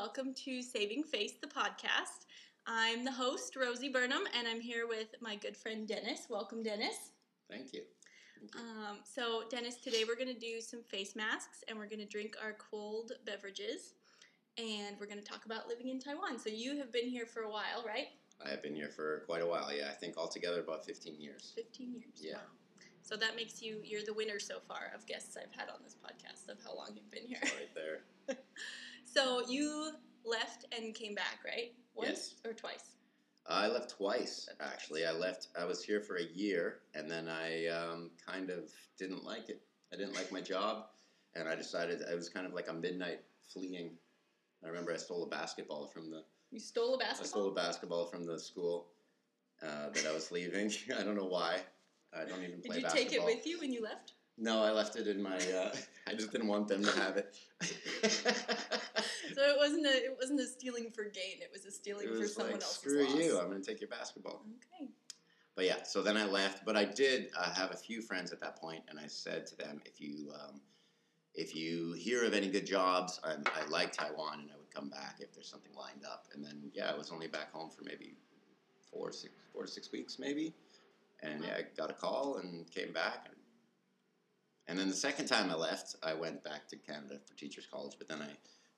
welcome to Saving Face, the podcast. I'm the host, Rosie Burnham, and I'm here with my good friend Dennis. Welcome, Dennis. Thank you. Thank you. Um, so, Dennis, today we're going to do some face masks and we're going to drink our cold beverages and we're going to talk about living in Taiwan. So, you have been here for a while, right? I have been here for quite a while. Yeah, I think altogether about 15 years. 15 years. Yeah. Wow. So, that makes you, you're the winner so far of guests I've had on this podcast of how long you've been here. Right there. So, you left and came back, right? Once Yes. or twice? I left twice, actually. I left, I was here for a year, and then I um, kind of didn't like it. I didn't like my job, and I decided it was kind of like a midnight fleeing. I remember I stole a basketball from the, You stole a basketball? I stole a basketball from the school uh, that I was leaving. I don't know why. I don't even play basketball. Did you basketball. take it with you when you left? No, I left it in my. Uh, I just didn't want them to have it. So it wasn't a it wasn't a stealing for gain. It was a stealing it for was someone like, else's screw loss. you! I'm gonna take your basketball. Okay. But yeah, so then I left. But I did uh, have a few friends at that point, and I said to them, if you um, if you hear of any good jobs, I, I like Taiwan, and I would come back if there's something lined up. And then yeah, I was only back home for maybe four, six, four to six weeks, maybe. And yeah, I got a call and came back. And, and then the second time I left, I went back to Canada for teachers college. But then I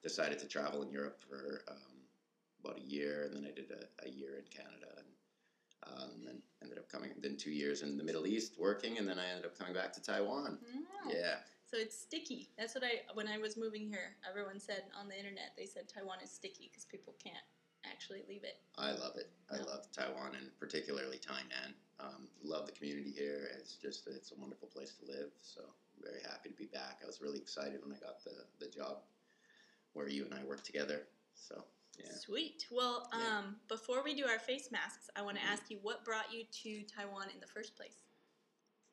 decided to travel in Europe for um, about a year, and then I did a, a year in Canada, and um, then ended up coming. Then two years in the Middle East working, and then I ended up coming back to Taiwan. Oh. Yeah, So it's sticky. That's what I when I was moving here. Everyone said on the internet they said Taiwan is sticky because people can't actually leave it. I love it. I love Taiwan, and particularly Tainan. Um, love the community here. It's just it's a wonderful place to live. So very happy to be back. I was really excited when I got the the job where you and I worked together. So yeah. Sweet. Well, Yeah. um, before we do our face masks, I want to Mhm. ask you what brought you to Taiwan in the first place.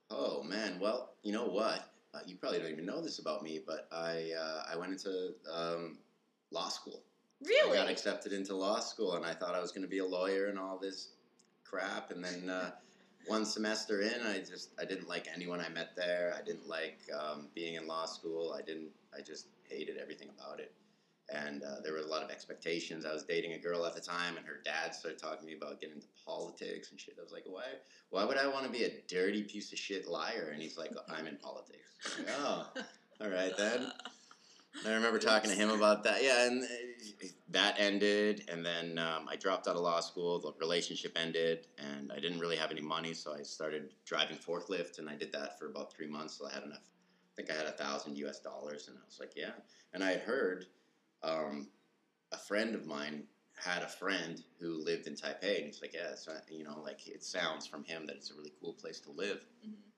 Oh man, well, you know what? Uh, you probably don't even know this about me, but I uh, I went into um, law school. Really? I got accepted into law school, and I thought I was going to be a lawyer and all this crap. And then uh, one semester in, I just I didn't like anyone I met there. I didn't like um, being in law school. I didn't. I just hated everything about it. And uh, there were a lot of expectations. I was dating a girl at the time, and her dad started talking to me about getting into politics and shit. I was like, why? Why would I want to be a dirty piece of shit liar? And he's like, I'm in politics. Like, oh, all right then. I remember talking to him about that. Yeah, and uh, that ended, and then um, I dropped out of law school. The relationship ended, and I didn't really have any money, so I started driving forklift, and I did that for about three months. So I had enough. I think I had a thousand U.S. dollars, and I was like, yeah. And I had heard um, a friend of mine had a friend who lived in Taipei, and he's like, yeah, uh, you know, like it sounds from him that it's a really cool place to live. Mhm.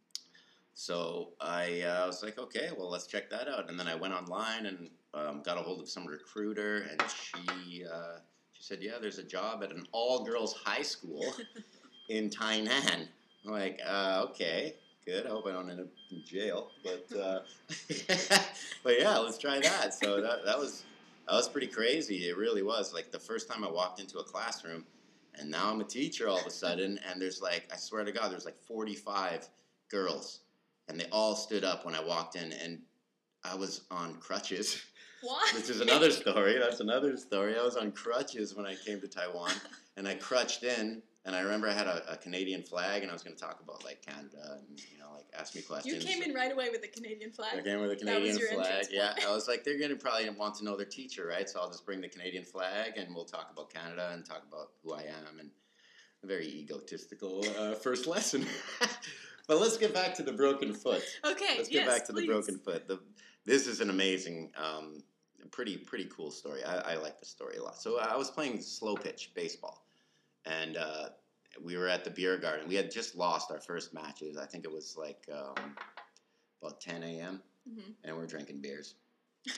So I uh, was like, okay, well, let's check that out. And then I went online and um, got a hold of some recruiter, and she uh, she said, yeah, there's a job at an all girls high school in Tainan. I'm like, uh, okay, good. I hope I don't end up in jail, but uh, but yeah, let's try that. So that that was that was pretty crazy. It really was. Like the first time I walked into a classroom, and now I'm a teacher all of a sudden, and there's like, I swear to God, there's like 45 girls, and they all stood up when I walked in, and I was on crutches, What? which is another story. That's another story. I was on crutches when I came to Taiwan, and I crutched in. And I remember I had a, a Canadian flag, and I was going to talk about like Canada, and you know, like ask me questions. You came in right away with the Canadian flag. I came with a Canadian flag. Yeah. I was like, they're gonna probably want to know their teacher, right? So I'll just bring the Canadian flag, and we'll talk about Canada and talk about who I am, and a very egotistical uh, first lesson. But let's get back to the broken foot. Okay. Let's yes, get back to please. the broken foot. The, this is an amazing, um, pretty pretty cool story. I, I like the story a lot. So I was playing slow pitch baseball, and uh, we were at the beer garden. We had just lost our first matches. I think it was like um, about 10 a.m. Mhm. and we're drinking beers.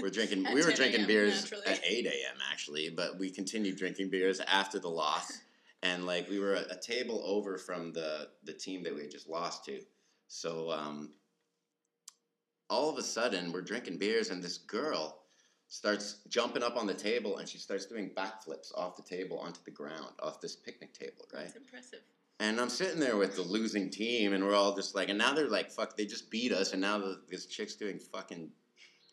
We're drinking. We were drinking beers naturally. at 8 a.m. actually, but we continued drinking beers after the loss. And like we were a, a table over from the the team that we had just lost to, so um, all of a sudden we're drinking beers, and this girl starts jumping up on the table, and she starts doing backflips off the table onto the ground, off this picnic table, right? That's impressive. And I'm sitting there with the losing team, and we're all just like, and now they're like, fuck, they just beat us, and now the, this chick's doing fucking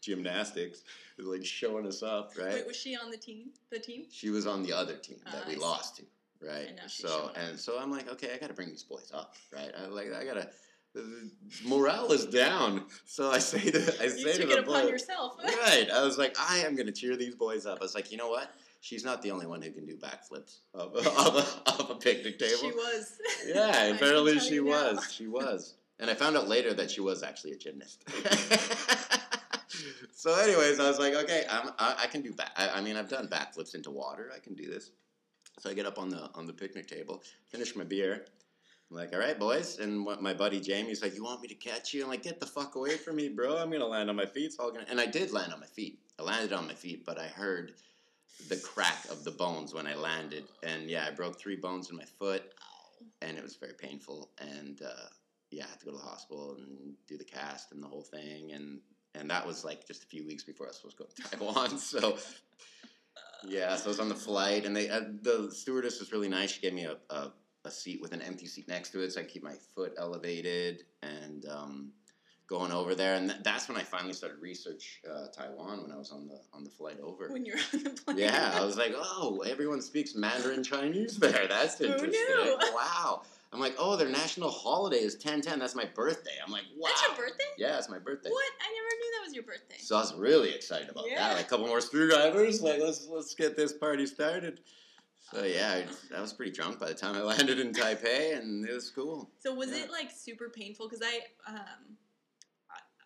gymnastics, like showing us up, right? Wait, was she on the team? The team? She was on the other team Ah, that I we lost to, right? And now she's so and so I'm like, okay, I got to bring these boys up, right? I like, I gotta. the Morale is down, so I say to I You say to the it upon boys, yourself. right? I was like, I am gonna cheer these boys up. I was like, you know what? She's not the only one who can do backflips off, off, a, off a picnic table. She was. Yeah, apparently she you now. was. She was. And I found out later that she was actually a gymnast. so, anyways, I was like, okay, I'm, I, I can do back. I, I mean, I've done backflips into water. I can do this. So I get up on the on the picnic table, finish my beer. I'm like, all right, boys. And what my buddy Jamie's like, you want me to catch you? I'm like, get the fuck away from me, bro. I'm gonna land on my feet. It's all gonna. And I did land on my feet. I landed on my feet, but I heard the crack of the bones when I landed. And yeah, I broke three bones in my foot and it was very painful. And uh, yeah, I had to go to the hospital and do the cast and the whole thing. And and that was like just a few weeks before I was supposed to go to Taiwan. So yeah, so I was on the flight, and they uh, the stewardess was really nice. She gave me a, a, a seat with an empty seat next to it, so I keep my foot elevated and. Um, Going over there, and th- that's when I finally started research uh, Taiwan when I was on the on the flight over. When you're on the plane. Yeah, I was like, oh, everyone speaks Mandarin Chinese there. That's Who interesting. Wow. I'm like, oh, their national holiday is 1010. That's my birthday. I'm like, wow. That's your birthday? Yeah, it's my birthday. What? I never knew was your birthday. So I was really excited about Yeah. that. Like a couple more screwdrivers. Like, let's let's get this party started. So yeah, I, I was pretty drunk by the time I landed in Taipei, and it was cool. So was Yeah. it like super painful? Because I, um,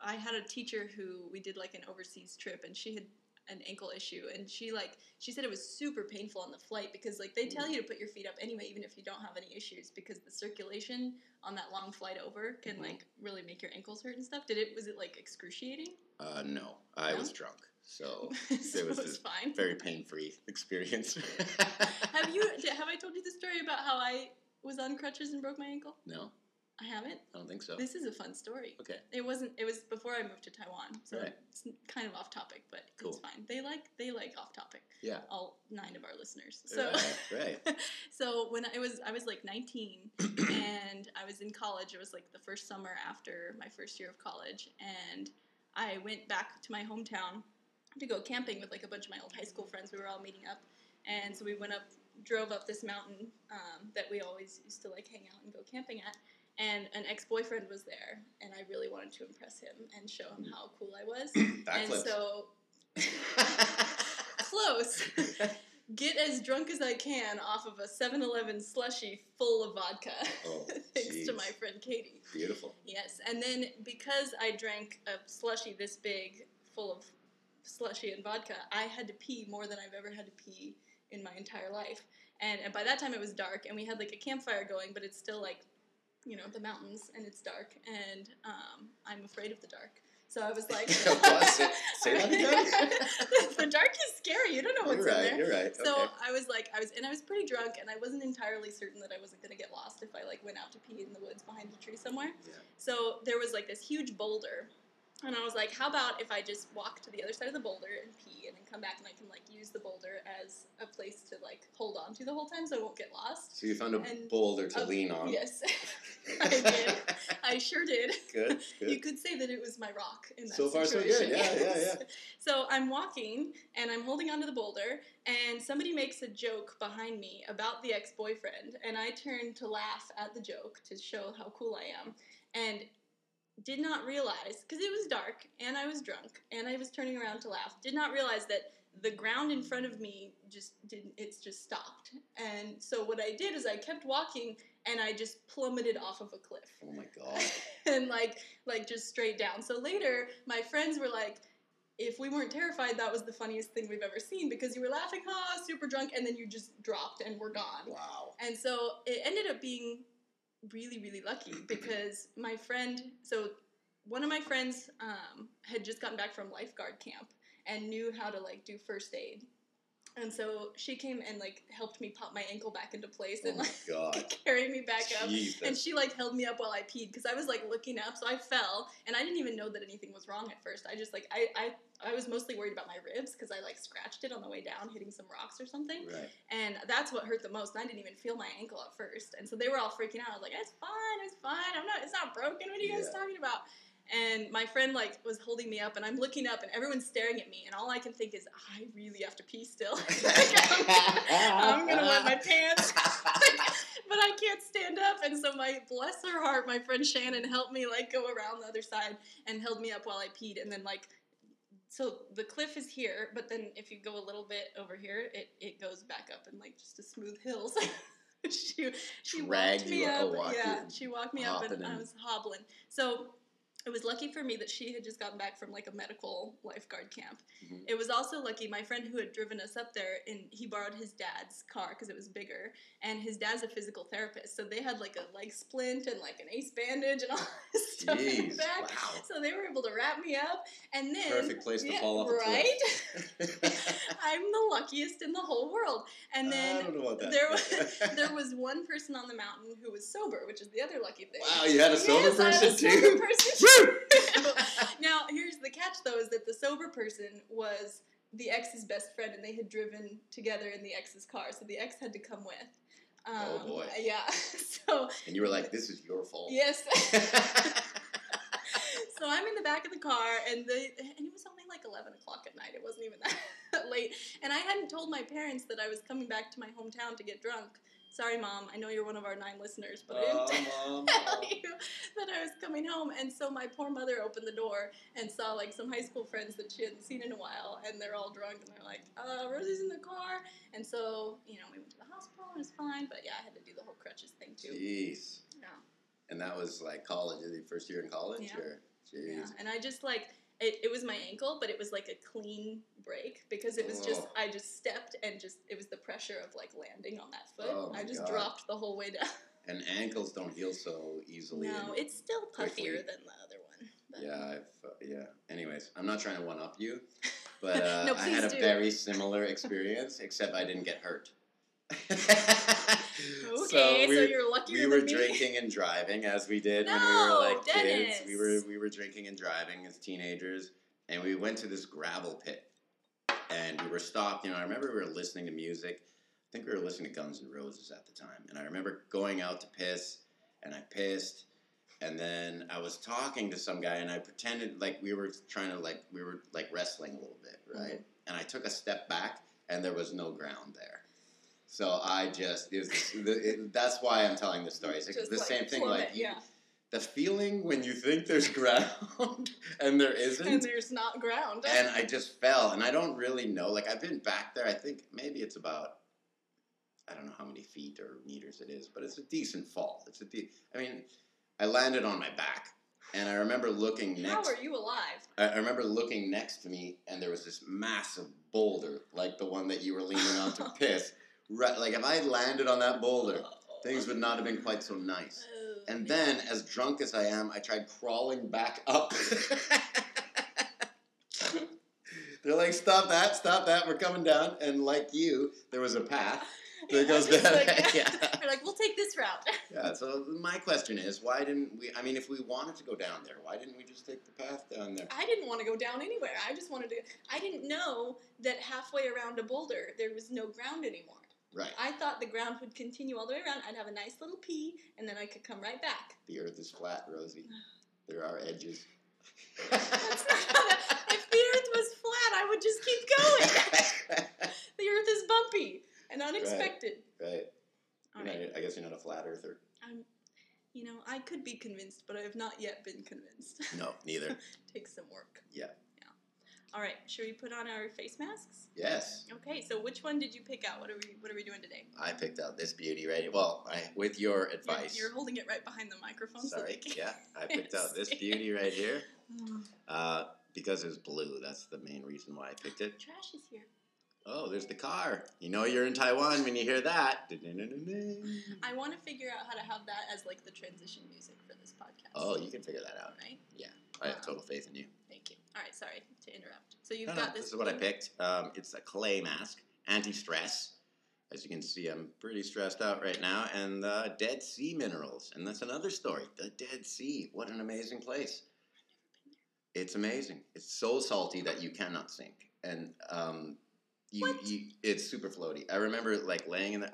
I, I had a teacher who we did like an overseas trip, and she had an ankle issue, and she like she said it was super painful on the flight because like they tell you to put your feet up anyway, even if you don't have any issues, because the circulation on that long flight over can Mhm. like really make your ankles hurt and stuff. Did it? Was it like excruciating? Uh, no, I No? was drunk, so so it was it was a fine. very pain-free experience. Have you? Have I told you the story about how I was on crutches and broke my ankle? No, I haven't. I don't think so. This is a fun story. Okay. It wasn't. It was before I moved to Taiwan, so Right. it's kind of off topic, but Cool. it's fine. They like they like off topic. Yeah. All nine of our listeners. So Right, right. so when I was I was like 19 and I was in college. It was like the first summer after my first year of college, and I went back to my hometown to go camping with like a bunch of my old high school friends. We were all meeting up, and so we went up, drove up this mountain um, that we always used to like hang out and go camping at. And an ex boyfriend was there, and I really wanted to impress him and show him how cool I was. and so close. Get as drunk as I can off of a 7-Eleven slushy full of vodka. Oh, Thanks to my friend Katie. Beautiful. Yes, and then because I drank a slushy this big, full of slushy and vodka, I had to pee more than I've ever had to pee in my entire life. And, and by that time it was dark, and we had like a campfire going, but it's still like, you know, the mountains, and it's dark, and um, I'm afraid of the dark. So I was like, Say- that again? the dark is scary. You don't know what's you're in right. there. You're right. So okay. I was like, I was, and I was pretty drunk, and I wasn't entirely certain that I wasn't gonna get lost if I like went out to pee in the woods behind a tree somewhere. Yeah. So there was like this huge boulder, and I was like, how about if I just walk to the other side of the boulder and pee, and then come back and I can like use the boulder as a place to like hold on to the whole time, so I won't get lost. So you found a and- boulder to lean on. Yes, I did. I sure did. good. Good. You could say that it was my rock in that So far, so situation. good. Yeah, yeah, yeah. So I'm walking and I'm holding onto the boulder, and somebody makes a joke behind me about the ex boyfriend, and I turn to laugh at the joke to show how cool I am, and did not realize because it was dark and I was drunk and I was turning around to laugh. Did not realize that the ground in front of me just didn't. It's just stopped, and so what I did is I kept walking and I just plummeted off of a cliff Oh my god. and like like just straight down. So later, my friends were like, if we weren't terrified, that was the funniest thing we've ever seen because you were laughing, ha, super drunk, and then you just dropped and were gone. Wow. And so it ended up being really, really lucky because my friend, so one of my friends um, had just gotten back from lifeguard camp and knew how to like do first aid. And so she came and like helped me pop my ankle back into place Oh and my like carry me back up. And she like held me up while I peed because I was like looking up, so I fell and I didn't even know that anything was wrong at first. I just like I I, I was mostly worried about my ribs because I like scratched it on the way down, hitting some rocks or something, right. and that's what hurt the most. And I didn't even feel my ankle at first, and so they were all freaking out. I was like, "It's fine, it's fine. I'm not. It's not broken. What are you guys talking about?" And my friend like was holding me up, and I'm looking up, and everyone's staring at me, and all I can think is, I really have to pee still. I'm gonna wet my pants, but I can't stand up. And so my bless her heart, my friend Shannon helped me like go around the other side and held me up while I peed, and then like. So the cliff is here, but then if you go a little bit over here, it, it goes back up and like just a smooth hills. she she Dragged walked me up. yeah, she walked me up and hopping I was hobbling. So it was lucky for me that she had just gotten back from like a medical lifeguard camp. Mhm. It was also lucky my friend who had driven us up there and he borrowed his dad's car because it was bigger and his dad's a physical therapist so they had like a leg splint and like an ace bandage and all this stuff in the back. wow. So they were able to wrap me up and then Perfect place to yeah, fall off a right? I'm the luckiest in the whole world. And then I don't know about that. there was there was one person on the mountain who was sober, which is the other lucky thing. Wow, you had a sober Yes, a person sober too? person! now, here's the catch though: is that the sober person was the ex's best friend, and they had driven together in the ex's car, so the ex had to come with. Um, Oh, boy. Yeah. So and you were like, "This is your fault." yes. so I'm in the back of the car, and the and it was only like 11 o'clock at night. It wasn't even that late, and I hadn't told my parents that I was coming back to my hometown to get drunk. Sorry, mom. I know you're one of our nine listeners, but I Oh, didn't Mom, tell Mom. you that I was coming home. And so my poor mother opened the door and saw like some high school friends that she hadn't seen in a while, and they're all drunk, and they're like, uh, Rosie's in the car. And so, you know, we went to the hospital, and it was fine, but yeah, I had to do the whole crutches thing too. Jeez. Yeah. And that was like college, the first year in college, Yeah. or jeez. Yeah. And I just like, it, it was my ankle, but it was like a clean break because it was just. I just stepped and just, it was the pressure of like landing on that foot. Oh I just God. dropped the whole way down. And ankles don't heal so easily. No, it's still quickly. puffier than the other one. but- yeah, I've, uh, yeah. Anyways, I'm not trying to one up you, but uh, No, I had a do. very similar experience, except I didn't get hurt. Okay, so, we, you're luckier we were me. drinking and driving as we did when we were No, like kids. We were we were drinking and driving as teenagers, and we went to this gravel pit, and we were stopped. You know, I remember we were listening to music. I think we were listening to Guns N' Roses at the time, and I remember going out to piss, and I pissed, and then I was talking to some guy, and I pretended like we were trying to like we were like wrestling a little bit, right? Mm-hmm. And I took a step back, and there was no ground there. So I just it was, the, it, that's why I'm telling this story. It's Just, the like, same thing, like yeah. the feeling when you think there's ground and there isn't. and there's not ground. and I just fell, and I don't really know. Like I've been back there. I think maybe it's about I don't know how many feet or meters it is, but it's a decent fall. It's a de- I mean, I landed on my back, and I remember looking How are you alive? I, I remember looking next to me, and there was this massive boulder, like the one that you were leaning on to piss. Right, like if I had landed on that boulder, things would not have been quite so nice. Oh, And then, as drunk as I am, I tried crawling back up. They're like, stop that, stop that, we're coming down. And like you, there was a path that goes down. like- yeah. They're like, we'll take this route. yeah, so my question is, why didn't we, I mean, if we wanted to go down there, why didn't we just take the path down there? I didn't want to go down anywhere. I just wanted to. I didn't know that halfway around a boulder there was no ground anymore. Right. I thought the ground would continue all the way around. I'd have a nice little pee, and then I could come right back. The earth is flat, Rosie. There are edges. That's not, if the earth was flat, I would just keep going. the earth is bumpy and unexpected. right. All You're right. not- I guess you're not a flat earther. I'm, you know, I could be convinced, but I have not yet been convinced. No, neither. Takes some work. Yeah. All right. Should we put on our face masks? Yes. Okay. So which one did you pick out? What are we What are we doing today? I picked out this beauty right Well, I, with your You're- advice. You're, holding it right behind the microphone. Sorry. can Yeah, I picked out this beauty right here uh, because it's blue. That's the main reason why I picked it. trash is here. Oh, there's the car. You know you're in Taiwan when you hear that. I want to figure out how to have that as like the transition music for this podcast. Oh, you can figure that out. right. Yeah, I have total faith in you. All right. Sorry to interrupt. So you've No, no, got this. this is what I picked. Um, it's a clay mask, anti-stress. As you can see, I'm pretty stressed out right now. And uh, Dead Sea minerals, and that's another story. The Dead Sea, what an amazing place! It's amazing. It's so salty that you cannot sink, and um, you, you, it's super floaty. I remember like laying in that.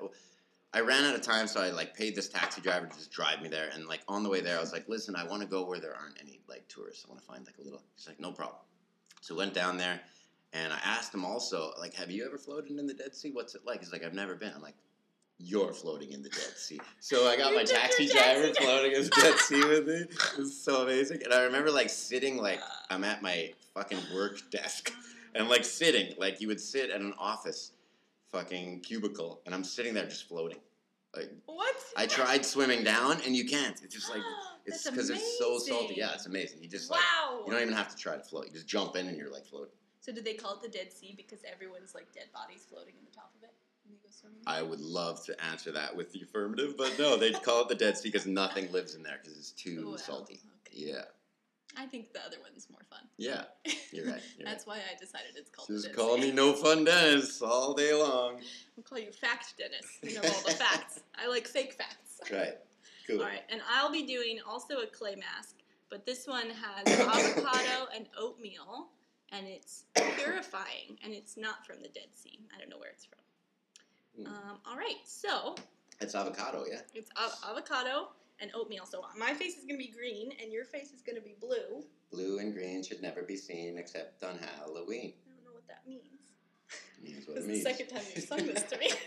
I ran out of time, so I like paid this taxi driver to just drive me there. And like on the way there, I was like, "Listen, I want to go where there aren't any like tourists. I want to find like a little." He's like, "No problem." So went down there, and I asked him also, like, "Have you ever floated in the Dead Sea? What's it like?" He's like, "I've never been." I'm like, "You're floating in the Dead Sea." So I got my taxi taxi driver driver. floating in the Dead Sea with me. It was so amazing. And I remember like sitting like I'm at my fucking work desk and like sitting like you would sit at an office fucking cubicle and i'm sitting there just floating. Like What? i tried swimming down and you can't. It's just like it's because it's so salty. Yeah it's amazing. you just like wow. you don't even have to try to float. You just jump in and you're like floating. So do they call it the Dead Sea because everyone's like dead bodies floating in the top of it? When they go swimming? i would love to answer that with the affirmative but no they call it the dead sea because nothing lives in there because it's too salty. Okay. yeah I think the other one's more fun. yeah you're right you're That's why I decided it's called. just call me no fun dennis all day long I'll call you Fact Dennis. You know all the facts. I like fake facts. right cool All right, and I'll be doing also a clay mask, but this one has avocado and oatmeal, and it's purifying, and it's not from the Dead Sea. I don't know where it's from. Hmm. Um, all right, so it's avocado yeah it's av- avocado and oatmeal. So my face is gonna be green, and your face is gonna be blue. Blue and green should never be seen except on Halloween. I don't know what that means. Means what This it is means. the second time you've sung this to me.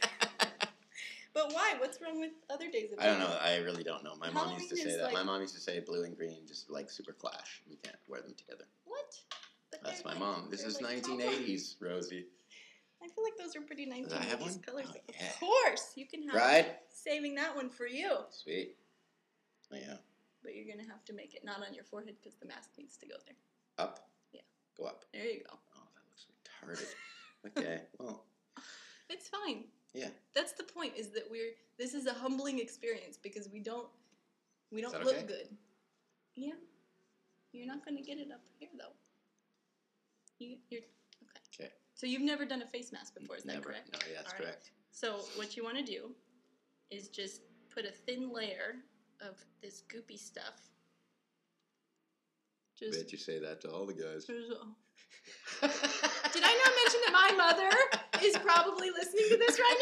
But why? What's wrong with other days of the I don't know. I really don't know. My mom used to say is that. My mom used to say blue and green just like super clash. You can't wear them together. What? But That's my like- mom. This is like 1980s, Rosie. I feel like those are pretty 1980s Does I have one? colors. Oh, yeah. Of course, you can have Right? saving that one for you. Sweet. Yeah. But you're gonna have to make it not on your forehead because the mask needs to go there. Up. Yeah. Go up. There you go. Oh, that looks retarded. okay. Well, It's fine. Yeah. That's the point. Is that we're this is a humbling experience because we don't we don't that look okay? good. Yeah. You're not gonna get it up here though. You, you're okay. Okay. So you've never done a face mask before, is that never. correct? No, yeah, that's right. correct. So what you want to do is just put a thin layer of this goopy stuff. Just. Bet you say that to all the guys. Did I not mention that my mother is probably listening to this right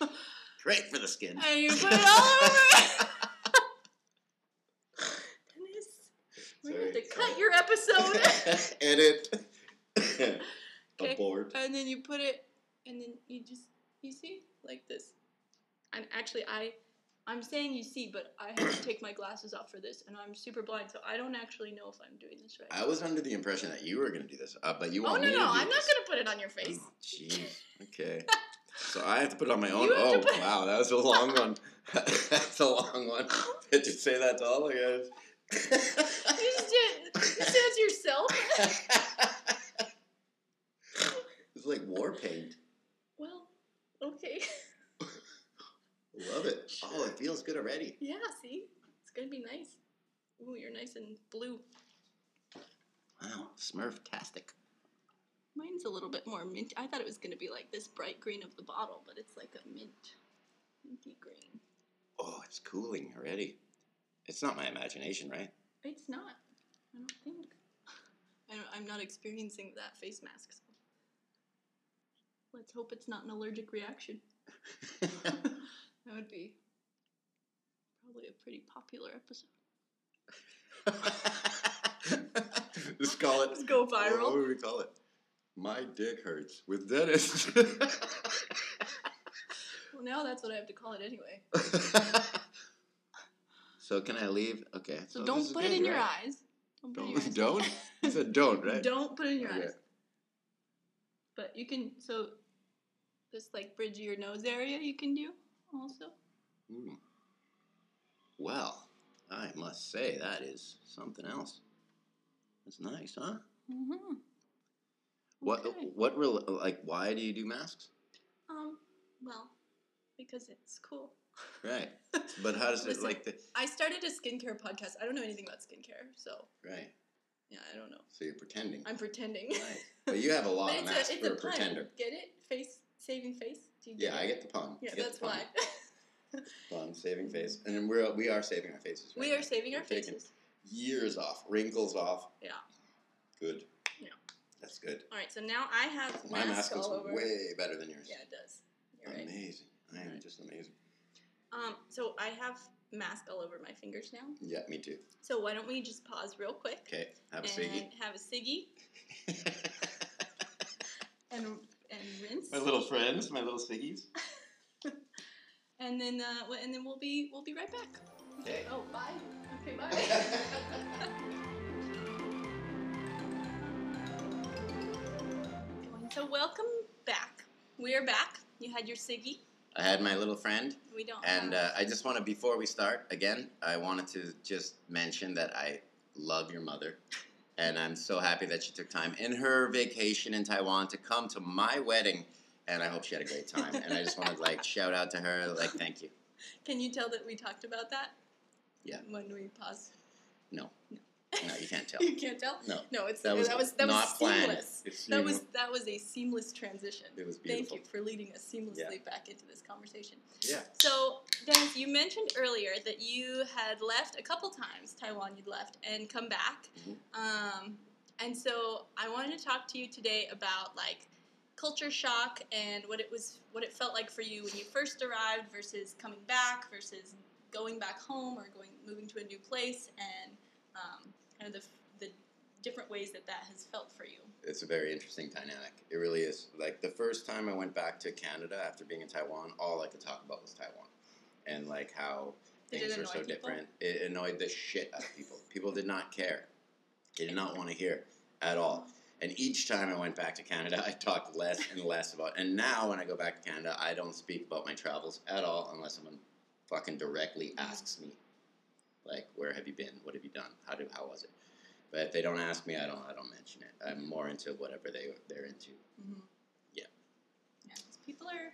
now? Great for the skin. and you put it all over. Dennis, we're going to have to Sorry, cut your episode. Edit. Okay. Abort. and then you put it, and then you just, you see, like this. And actually, I, I'm saying you see, but I have to take my glasses off for this, and I'm super blind, so I don't actually know if I'm doing this right. I was under the impression that you were going to do this, uh, but you weren't. oh want no, me no, to do I'm not gonna put it on your face. Oh, Jeez. Okay. So I have to put it on my own. Oh to wow, that was a long one. That's a long one. Did you say that to all the guys? You just did. You it yourself. it's like war paint. Well, okay. Love it. Oh, it feels good already. Yeah, see? It's gonna be nice. Ooh, you're nice and blue. Wow, Smurf-tastic. Mine's a little bit more mint. I thought it was gonna be like this bright green of the bottle, but it's like a mint, minty green. Oh, it's cooling already. It's not my imagination, right? It's not. I don't think. I don't, I'm not experiencing that face mask. So. Let's hope it's not an allergic reaction. That would be probably a pretty popular episode. Just call it. Let's go What viral. would we call it? My dick hurts with Dennis. Well, now that's what I have to call it anyway. so can I leave? Okay. So, this don't put it good, in your right? eyes. Don't put it in your eyes. Don't. don't. You said don't, right? Don't put it in your Okay. eyes. But you can so this like bridge your nose area you can do also. Hmm. Well, I must say that is something else. That's nice, huh? Mm-hmm. What? Okay. What? Real, like, why do you do masks? Um. Well, because it's cool. Right. But how does it like the? I started a skincare podcast. I don't know anything about skincare, so Right. yeah, I don't know. So you're pretending. I'm pretending. Right. But you have a lot of masks a, it's for a a pretender. Get it? Face saving face. Do you Yeah, it? I get the pun. Yeah, that's the pun. why. Pun, saving face, and then we're we are saving our faces. Right we are now. saving our We're taking faces. Years off, wrinkles off. Yeah. Good. Yeah. That's good. All right, so now I have My mask mask looks all over. way better than yours. Yeah, it does. You're right. amazing. I am Right. just amazing. Um, so I have mask all over my fingers now. Yeah, me too. So why don't we just pause real quick Okay, have a and ciggy. have a ciggy and and rinse, my little friends, my little ciggies. and then uh, and then we'll be we'll be right back. Okay. Oh, bye. Okay, bye. so welcome back. We are back. You had your ciggy. I had my little friend, We don't. and uh, I just want to, before we start again, I wanted to just mention that I love your mother, and I'm so happy that she took time in her vacation in Taiwan to come to my wedding, and I hope she had a great time. and I just want to like shout out to her, like thank you. Can you tell that we talked about that? Yeah. When we paused. No. No, you can't tell. you can't tell. No, No, it's that was that was that not was planned. seamless. That was that was a seamless transition. It was beautiful. Thank you for leading us seamlessly back into this conversation. Yeah. So, Dennis, you mentioned earlier that you had left a couple times, Taiwan you'd left, and come back. Mhm. Um, and so I wanted to talk to you today about like culture shock and what it was, what it felt like for you when you first arrived versus coming back versus going back home or going moving to a new place and um, kind of the, the different ways that that has felt for you. It's a very interesting dynamic. It really is. Like the first time I went back to Canada after being in Taiwan, all I could talk about was Taiwan, and like how Did things were so people? different. It annoyed the shit out of people. people did not care. They did not want to hear at all. And each time I went back to Canada, I talked less and less about. And now when I go back to Canada, I don't speak about my travels at all unless someone fucking directly asks me, like, "Where have you been? What have you done? How do how was it?" But if they don't ask me, I don't I don't mention it. I'm more into whatever they they're into. Mm-hmm. Yeah. Yeah, people are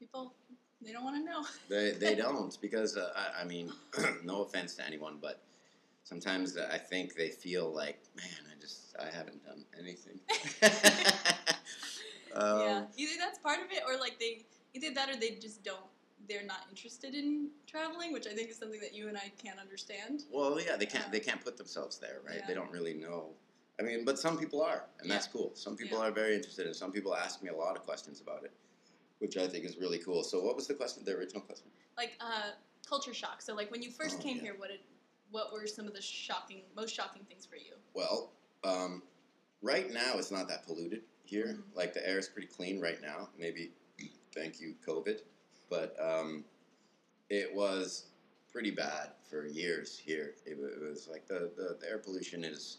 people. They don't want to know. They they don't because uh, I, I mean, no offense to anyone, but sometimes I think they feel like, man, I I haven't done anything. um, yeah, either that's part of it, or like they either that or they just don't. They're not interested in traveling, which I think is something that you and I can't understand. Well, yeah, they can't they can't put themselves there, right? Yeah. They don't really know. I mean, but some people are, and that's cool. Some people Yeah. are very interested, and some people ask me a lot of questions about it, which I think is really cool. So, what was the question? The original question? Like uh, culture shock. So like when you first Oh, came yeah. here, what did what were some of the shocking, most shocking things for you? Well, um, right now it's not that polluted here. Mhm. Like the air is pretty clean right now. Maybe thank you COVID, but um, it was pretty bad for years here. It, it was like the, the, the air pollution is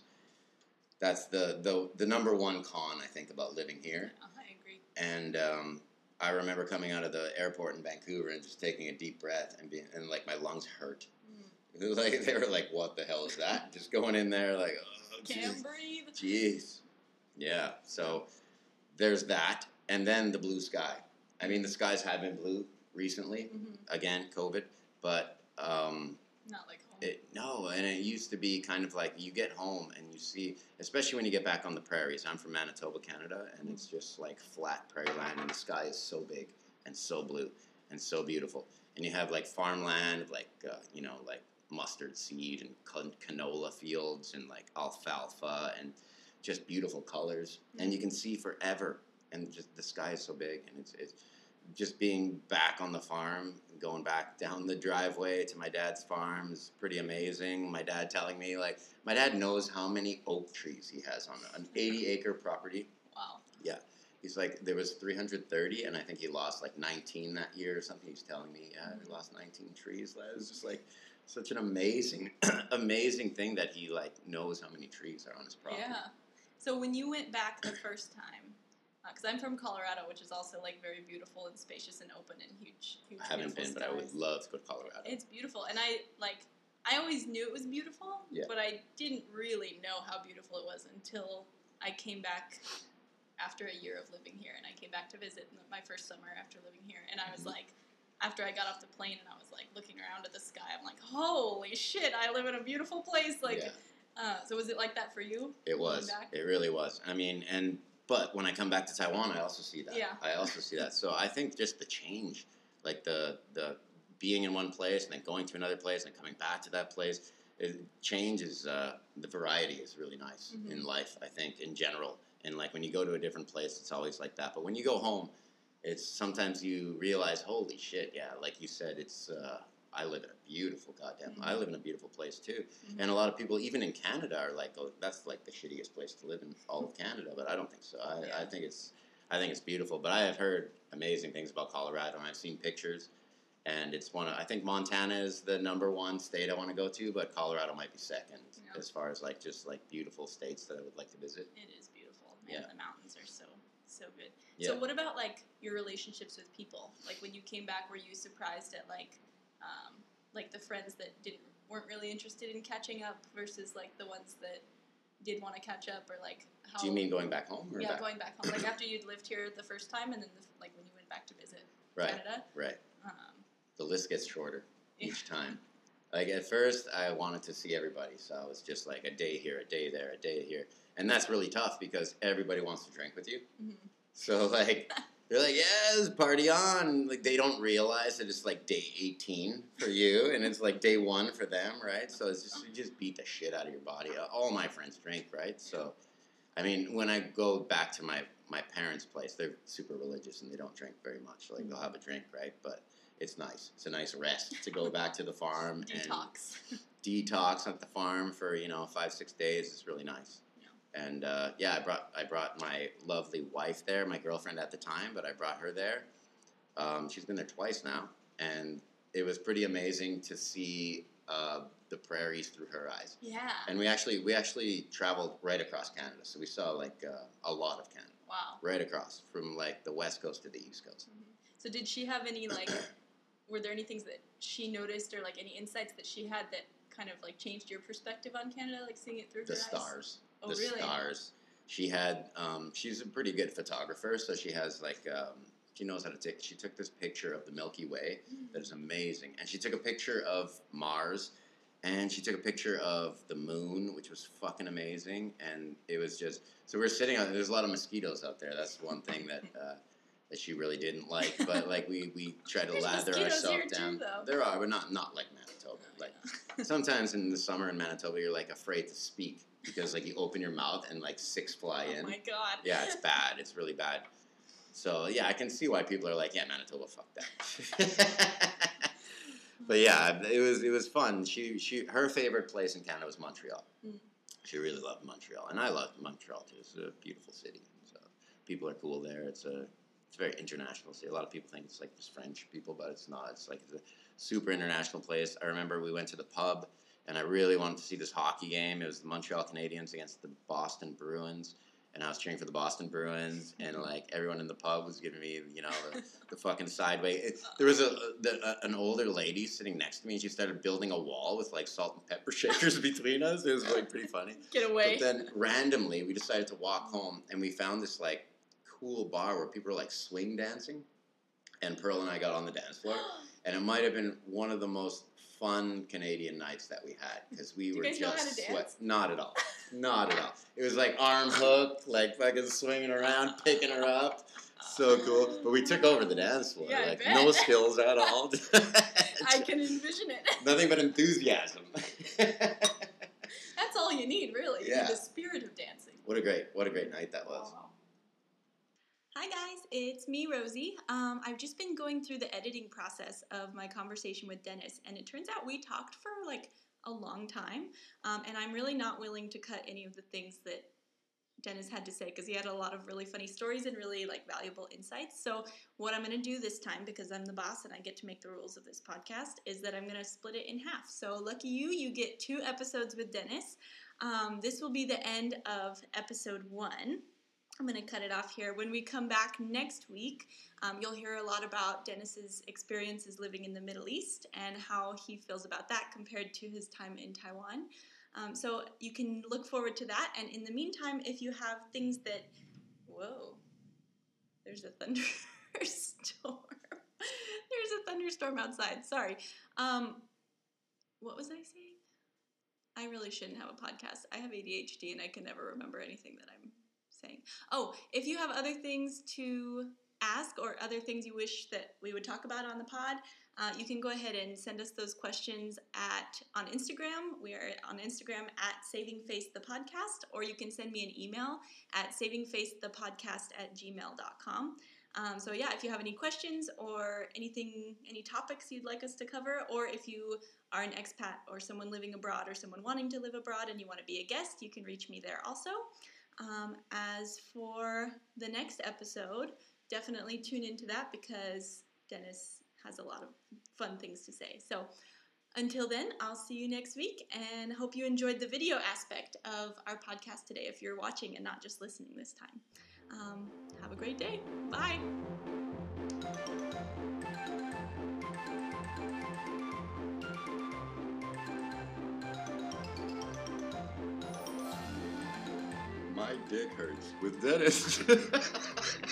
that's the, the the number one con I think about living here. Uh, I agree. And um, I remember coming out of the airport in Vancouver and just taking a deep breath and being and like my lungs hurt. Mm. Like they were like, "What the hell is that?" Just going in there like, oh, Can't breathe. Jeez. Yeah. So there's that, and then the blue sky. I mean, the skies have been blue recently. hmm Again, COVID, but um, Not like home. it no, and it used to be kind of like you get home and you see, especially when you get back on the prairies. I'm from Manitoba, Canada, and it's just like flat prairie land, and the sky is so big and so blue and so beautiful. And you have like farmland, like uh, you know, like mustard seed and can- canola fields and like alfalfa and just beautiful colors, and you can see forever. And just the sky is so big, and it's it's just being back on the farm, going back down the driveway to my dad's farm is pretty amazing. My dad telling me like my dad knows how many oak trees he has on an 80 acre property. wow. Yeah. He's like there was 330 and I think he lost like 19 that year or something. He's telling me yeah, he lost 19 trees. I was just like such an amazing amazing thing that he like knows how many trees are on his property. Yeah. So when you went back the first time, because I'm from Colorado, which is also like very beautiful and spacious and open and huge, huge. I haven't been, beautiful but I would love to go to Colorado. It's beautiful, and I like. I always knew it was beautiful, Yeah. but I didn't really know how beautiful it was until I came back after a year of living here, and I came back to visit my first summer after living here, and I was Mhm. like, after I got off the plane and I was like looking around at the sky, I'm like, holy shit, I live in a beautiful place. Like, yeah. uh, so was it like that for you? It was. It really was. I mean, and but when I come back to Taiwan, I also see that. Yeah. I also see that. So I think just the change, like the the being in one place and then going to another place and coming back to that place, it changes. Uh, the variety is really nice Mhm. in life. I think in general, and like when you go to a different place, it's always like that. But when you go home, it's sometimes you realize, holy shit, yeah, like you said, it's. Uh, I live in a beautiful goddamn. I Mhm. live in a beautiful place too, Mhm. and a lot of people, even in Canada, are like, "Oh, that's like the shittiest place to live in all of Canada." But I don't think so. I, I think it's, I think it's beautiful. But I have heard amazing things about Colorado, and I've seen pictures, and it's one. Of, I think Montana is the number one state I want to go to, but Colorado might be second Yeah. as far as like just like beautiful states that I would like to visit. It is beautiful. Yeah. And the mountains are so so good. Yeah. So what about like your relationships with people? Like when you came back, were you surprised at like um, like the friends that didn't weren't really interested in catching up versus like the ones that did want to catch up or like how Do you mean going back home or yeah back? going back home like after you'd lived here the first time and then the, like when you went back to visit right, Canada right. um, The list gets shorter each time. Like at first, I wanted to see everybody, so I was just like a day here, a day there, a day here, and that's really tough because everybody wants to drink with you. Mhm. So like they're like, "Yes, party on!" Like they don't realize that it's like day eighteen for you, and it's like day one for them, right? So it's just you just beat the shit out of your body. All my friends drink, right? So, I mean, when I go back to my my parents' place, they're super religious and they don't drink very much. Like they'll have a drink, right? But it's nice. It's a nice rest to go back to the farm and detox detox at the farm for you know five six days. It's really nice. And uh, yeah, I brought I brought my lovely wife there, my girlfriend at the time, but I brought her there. Um, she's been there twice now, and it was pretty amazing to see uh, the prairies through her eyes. yeah And we actually we actually traveled right across Canada, so we saw like uh, a lot of Canada, wow right across from like the west coast to the east coast. so did she have any like were there any things that she noticed or like any insights that she had that kind of like changed your perspective on Canada like seeing it through The her eyes? stars. Oh the really stars. She had. Um, she's a pretty good photographer, so she has like. Um, she knows how to take. She took this picture of the Milky Way Mm. that is amazing, and she took a picture of Mars, and she took a picture of the moon, which was fucking amazing, and it was just. So we're sitting on. There's a lot of mosquitoes out there. That's one thing that. Uh, that she really didn't like, but like we, we try to There's lather ourselves too, down. though. There are, but not not like Manitoba. Oh, Like yeah. sometimes in the summer in Manitoba, you're like afraid to speak because like you open your mouth and like six fly oh in. Oh my god Yeah, it's bad. It's really bad. So yeah, I can see why people are like, yeah, Manitoba, fuck that. but yeah, it was it was fun. She she her favorite place in Canada was Montreal. Mm. She really loved Montreal, and I loved Montreal too. It's a beautiful city. So people are cool there. It's a it's a very international city. A lot of people think it's like just French people, but it's not. It's like it's a super international place. I remember we went to the pub, and I really wanted to see this hockey game. It was the Montreal Canadiens against the Boston Bruins, and I was cheering for the Boston Bruins, and mm-hmm. like everyone in the pub was giving me, you know, the, the fucking sideways. It, there was a, the, a an older lady sitting next to me, and she started building a wall with like salt and pepper shakers between us. It was like pretty funny. get away But then randomly, we decided to walk mm. home, and we found this like cool bar where people were like swing dancing, and Pearl and I got on the dance floor, and it might have been one of the most fun Canadian nights that we had because we were guys know how just to sweat. dance? Not at all. Not at all. It was like arm hook, like fucking swinging around, picking her up. So cool. But we took over the dance floor. Yeah, like no skills at all. I can envision it Nothing but enthusiasm. that's all you need really Yeah. the spirit of dancing what a great what a great night that was. Hi guys, it's me, Rosie. Um, I've just been going through the editing process of my conversation with Dennis, and it turns out we talked for like a long time, um, and I'm really not willing to cut any of the things that Dennis had to say because he had a lot of really funny stories and really like valuable insights. So what I'm going to do this time, because I'm the boss and I get to make the rules of this podcast, is that I'm going to split it in half. So lucky you, you get two episodes with Dennis. Um, this will be the end of episode one. I'm going to cut it off here. When we come back next week, um, you'll hear a lot about Dennis's experiences living in the Middle East and how he feels about that compared to his time in Taiwan. Um, so you can look forward to that. And in the meantime, if you have things that, whoa, there's a thunderstorm. there's a thunderstorm outside. Sorry. Um, what was I saying? I really shouldn't have a podcast. I have ADHD and I can never remember anything that I'm saying. Oh, if you have other things to ask or other things you wish that we would talk about on the pod, uh, you can go ahead and send us those questions at on Instagram. We are on Instagram at Saving Face the Podcast, or you can send me an email at savingfacethepodcast at gmail.com. Um, so yeah, if you have any questions or anything, any topics you'd like us to cover, or if you are an expat or someone living abroad or someone wanting to live abroad and you want to be a guest, you can reach me there also. Um, as for the next episode, definitely tune into that because Dennis has a lot of fun things to say. So until then, I'll see you next week and hope you enjoyed the video aspect of our podcast today if you're watching and not just listening this time. Um, have a great day. Bye. Dick hurts with Dennis.